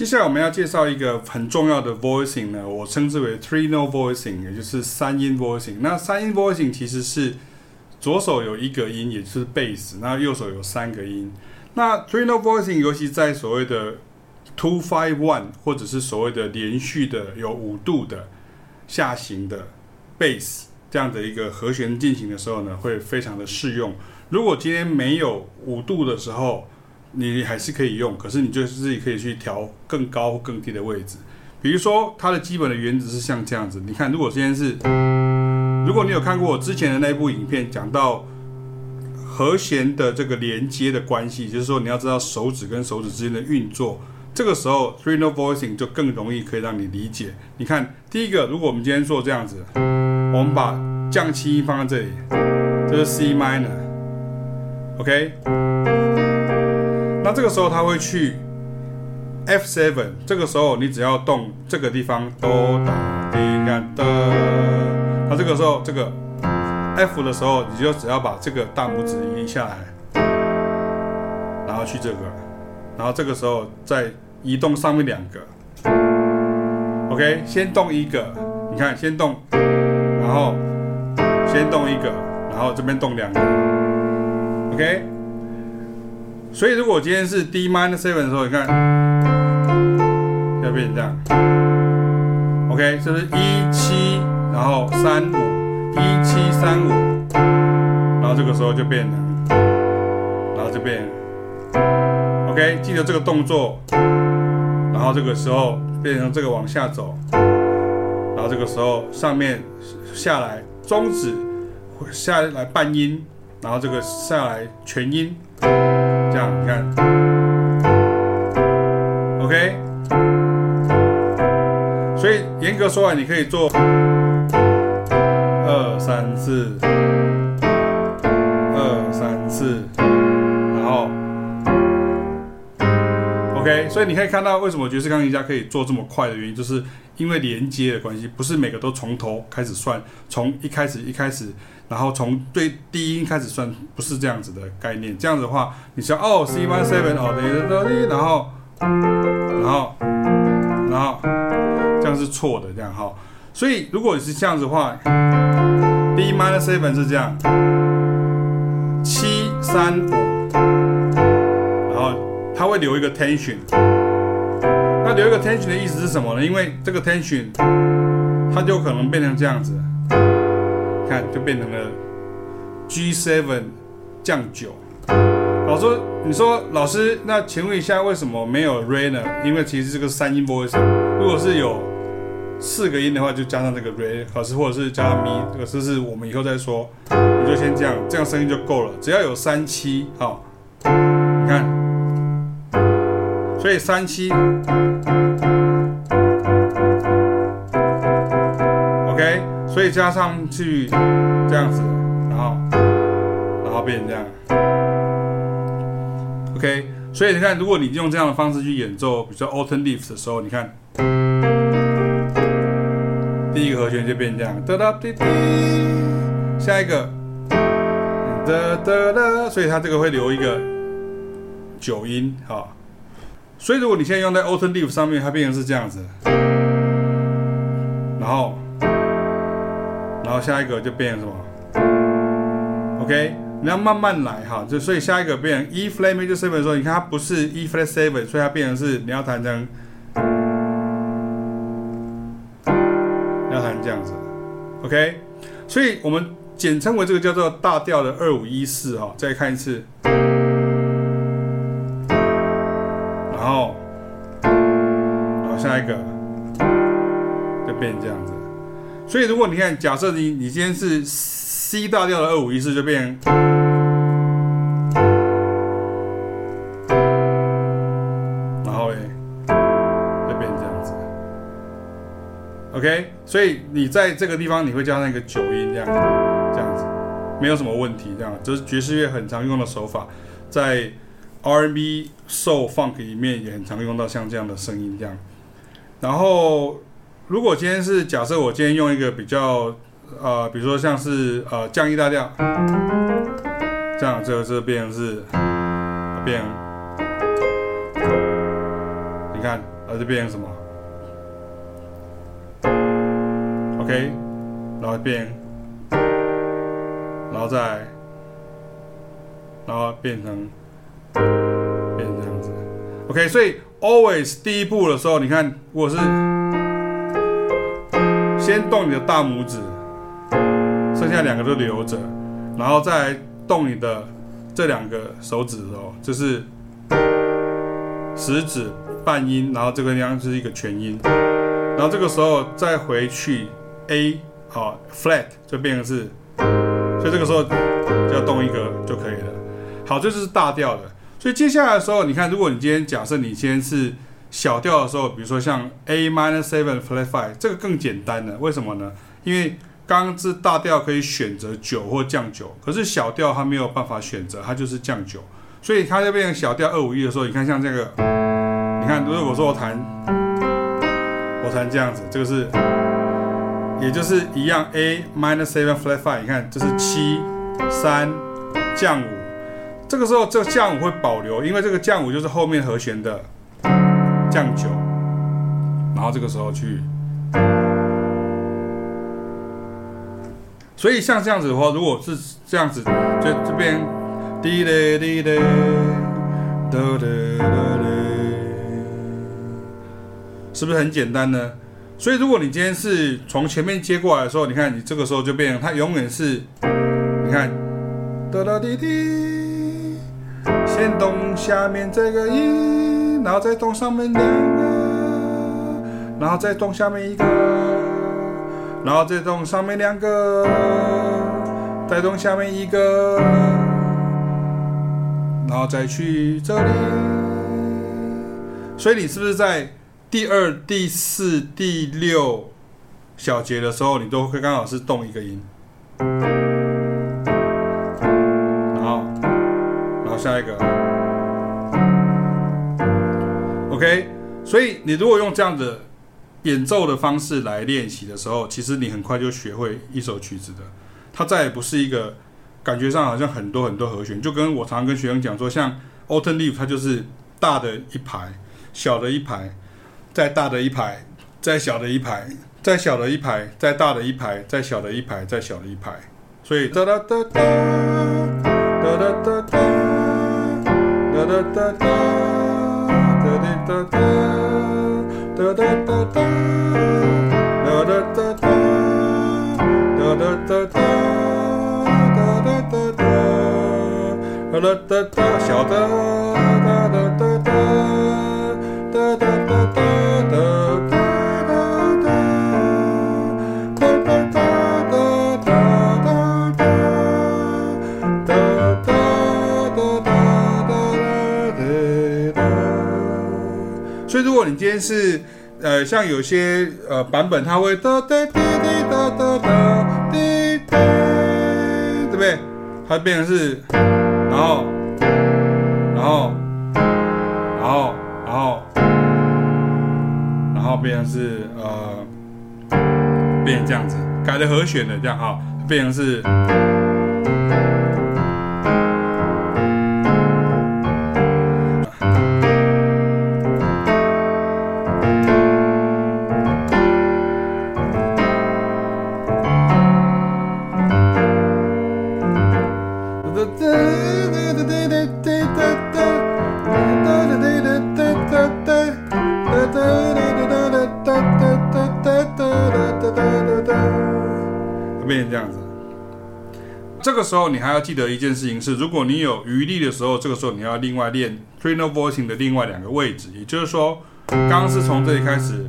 接下来我们要介绍一个很重要的 voicing 呢，我称之为 three note voicing，也就是三音 voicing。那三音 voicing 其实是左手有一个音，也就是 bass，那右手有三个音。那 three note voicing 尤其在所谓的 two five one 或者是所谓的连续的有五度的下行的 bass 这样的一个和弦进行的时候呢，会非常的适用。如果今天没有五度的时候，你还是可以用，可是你就是自己可以去调更高或更低的位置。比如说，它的基本的原则是像这样子。你看，如果今天是，如果你有看过我之前的那一部影片，讲到和弦的这个连接的关系，就是说你要知道手指跟手指之间的运作，这个时候 three note voicing 就更容易可以让你理解。你看，第一个，如果我们今天做这样子，我们把降七音放在这里，这是 C minor，OK。那这个时候它会去 F7，这个时候你只要动这个地方哆哒滴嘎的，那这个时候这个 F 的时候，你就只要把这个大拇指移下来，然后去这个，然后这个时候再移动上面两个，OK，先动一个，你看先动，然后先动一个，然后这边动两个，OK。所以，如果今天是 D minor seven 的时候，你看要变成这样，OK，这是一七，然后三五，一七三五，然后这个时候就变了，然后这边，OK，记得这个动作，然后这个时候变成这个往下走，然后这个时候上面下来中指下来半音，然后这个下来全音。这样你看，OK。所以严格说来，你可以做二三四，OK。所以你可以看到为什么爵士钢琴家可以做这么快的原因，就是因为连接的关系，不是每个都从头开始算，从一开始一开始。然后从最低音开始算，不是这样子的概念。这样子的话，你像哦，C minor seven 哦，然后，然后，然后，这样是错的，这样哈。所以如果你是这样子的话，D minor seven 是这样，七三五，它会留一个 tension。那留一个 tension 的意思是什么呢？因为这个 tension 它就可能变成这样子。看，就变成了 G7 降九。老师，你说老师，那请问一下，为什么没有 Re 呢？因为其实这个三音 voice，如果是有四个音的话，就加上这个 Re，老师，或者是加上 Mi，这个是是我们以后再说。你就先这样，这样声音就够了。只要有三七，好，你看，所以三七，OK，。所以加上去这样子，然后，然后变成这样，OK。所以你看，如果你用这样的方式去演奏，比如说 autumn leaves 的时候，你看，第一个和弦就变成这样，哒哒滴滴，下一个，哒哒哒，所以它这个会留一个九音，好。所以如果你现在用在 autumn Leaf 上面，它变成是这样子，然后。然后下一个就变成什么？OK，你要慢慢来哈，就所以下一个变成 E flat major seven 的时候，你看它不是 E flat seven，所以它变成是你要弹成，要弹这样子，OK，所以我们简称为这个叫做大调的二五一四哈，再看一次，后，然后下一个就变这样子。所以，如果你看，假设你你今天是 C 大调的二五一四，就变，然后嘞，就变这样子。OK，所以你在这个地方你会加上一个九音，这样这样子，没有什么问题。这样，这是爵士乐很常用的手法，在 R&B、Soul、Funk 里面也很常用到像这样的声音这样，然后。如果今天是假设我今天用一个比较呃，比如说像是呃降 E 大调，这样这个这个变成是变，你看，然后就变成什么？OK，然后变，然后再，然后变成。OK，所以 always 第一步的时候，你看，如果是先动你的大拇指，剩下两个都留着，然后再动你的这两个手指头，就是食指。半音，然后这个地方是一个全音，然后这个时候再回去 A，好 flat 就变成是，所以这个时候就要动一个就可以了。好，这就是大调的。所以接下来的时候，你看，如果你今天假设你今天是小调的时候，比如说像 A minor seven flat five，这个更简单了。为什么呢？因为刚刚是大调可以选择九或降九，可是小调它没有办法选择，它就是降九，所以它就变成小调二五一的时候，你看像这个。你看，如果说我弹，我弹这样子，这个是，也就是一样，A minor seven flat five。你看，这是七三降五，这个时候这个降五会保留，因为这个降五就是后面和弦的降九，然后这个时候去，所以像这样子的话，如果是这样子，就这边滴嘞滴嘞，哒哒哒嘞。是不是很简单呢？所以如果你今天是从前面接过来的时候，你看你这个时候就变成它永远是，你看，哒哒滴滴，先动下面这个音，然后再动上面两个，然后再动下面一个，然后再动上面两个，再动下面一个，然后再去这里。所以你是不是在？第二、第四、第六小节的时候，你都会刚好是动一个音，下一个，OK。所以你如果用这样的演奏的方式来练习的时候，其实你很快就学会一首曲子的。它再也不是一个感觉上好像很多很多和弦，就跟我常常跟学生讲说，像 Autumn Leaf，它就是大的一排，小的一排。再大的一排，再小的一排，再小的一排，再大的一排，再小的一排，再小的一排。所以哒哒哒哒，哒哒哒哒，哒哒哒哒，哒嘀哒哒，哒哒哒哒，哒哒哒哒，哒哒哒哒，哒哒哒哒，哒哒哒哒，小的，所以如果你今天是呃，像有些呃版本，它会哒哒滴滴哒哒哒滴滴，对不对？它变成是，然后，然后，然后，然后，然后变成是呃，变成这样子，改了和弦的这样哈，变成是。这个时候你还要记得一件事情是，如果你有余力的时候，这个时候你要另外练 three note voicing 的另外两个位置，也就是说，刚刚是从这里开始，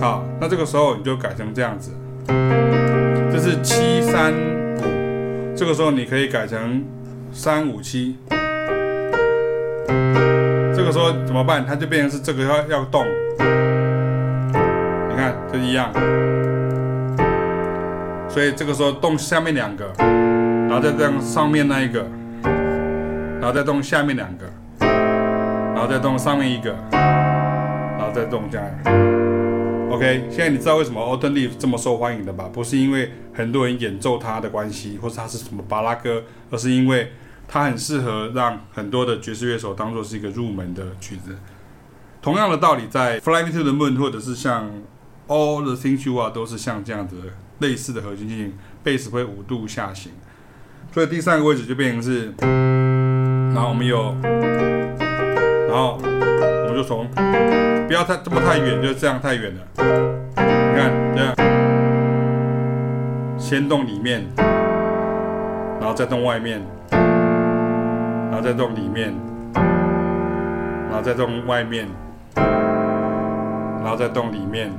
好，那这个时候你就改成这样子，这是七三五，这个时候你可以改成三五七，这个时候怎么办？它就变成是这个要要动，你看这一样。所以这个时候动下面两个，然后再动上面那一个，然后再动下面两个，然后再动上面一个，然后再动这样。OK，现在你知道为什么 Autumn Leaf 这么受欢迎的吧？不是因为很多人演奏它的关系，或是它是什么巴拉歌，而是因为它很适合让很多的爵士乐手当做是一个入门的曲子。同样的道理，在 Fly Me to the Moon 或者是像 All the Things You Are 都是像这样子类似的和弦进行，贝斯会五度下行，所以第三个位置就变成是，然后我们有，然后我们就从不要太这么太远，就这样太远了，你看这样，先动里面，然后再动外面，然后再动里面，然后再动外面。然后再动里面，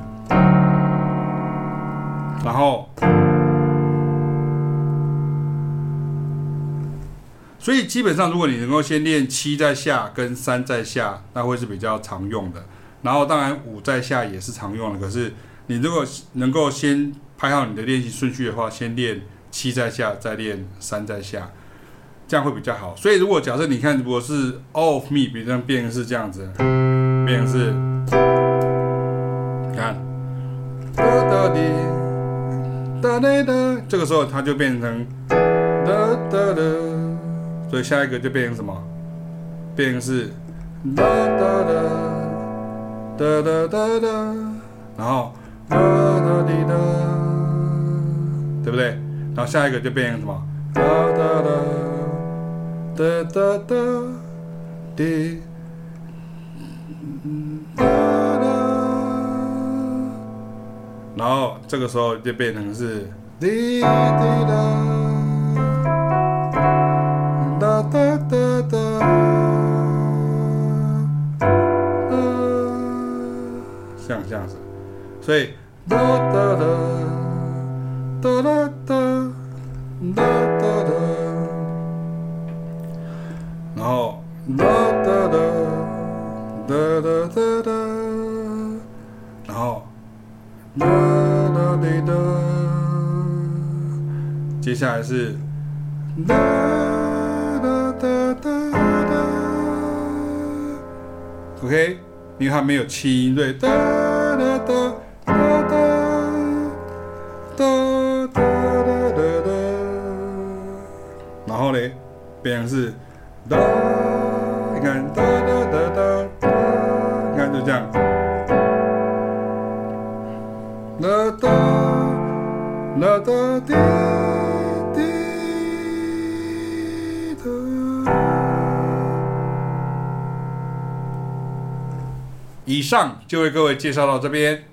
然后，所以基本上，如果你能够先练七在下跟三在下，那会是比较常用的。然后当然五在下也是常用的。可是你如果能够先排好你的练习顺序的话，先练七在下，再练三在下，这样会比较好。所以如果假设你看，如果是 All of Me，比如像变成是这样子，变成是。看，哒哒滴，哒哒哒，这个时候它就变成哒哒哒，所以下一个就变成什么？变成是哒哒哒，哒哒哒哒，然后哒哒滴哒，对不对？然后下一个就变成什么？哒哒哒，哒哒哒，滴。然后这个时候就变成是滴滴答，哒哒哒哒，像这样子，所以来是哒哒哒哒，OK，因为它没有七音，对，哒哒哒哒哒哒哒哒哒，然后嘞，变成是哒，你看哒哒哒哒，你看就这样。哒哒，哒哒滴。以上就为各位介绍到这边。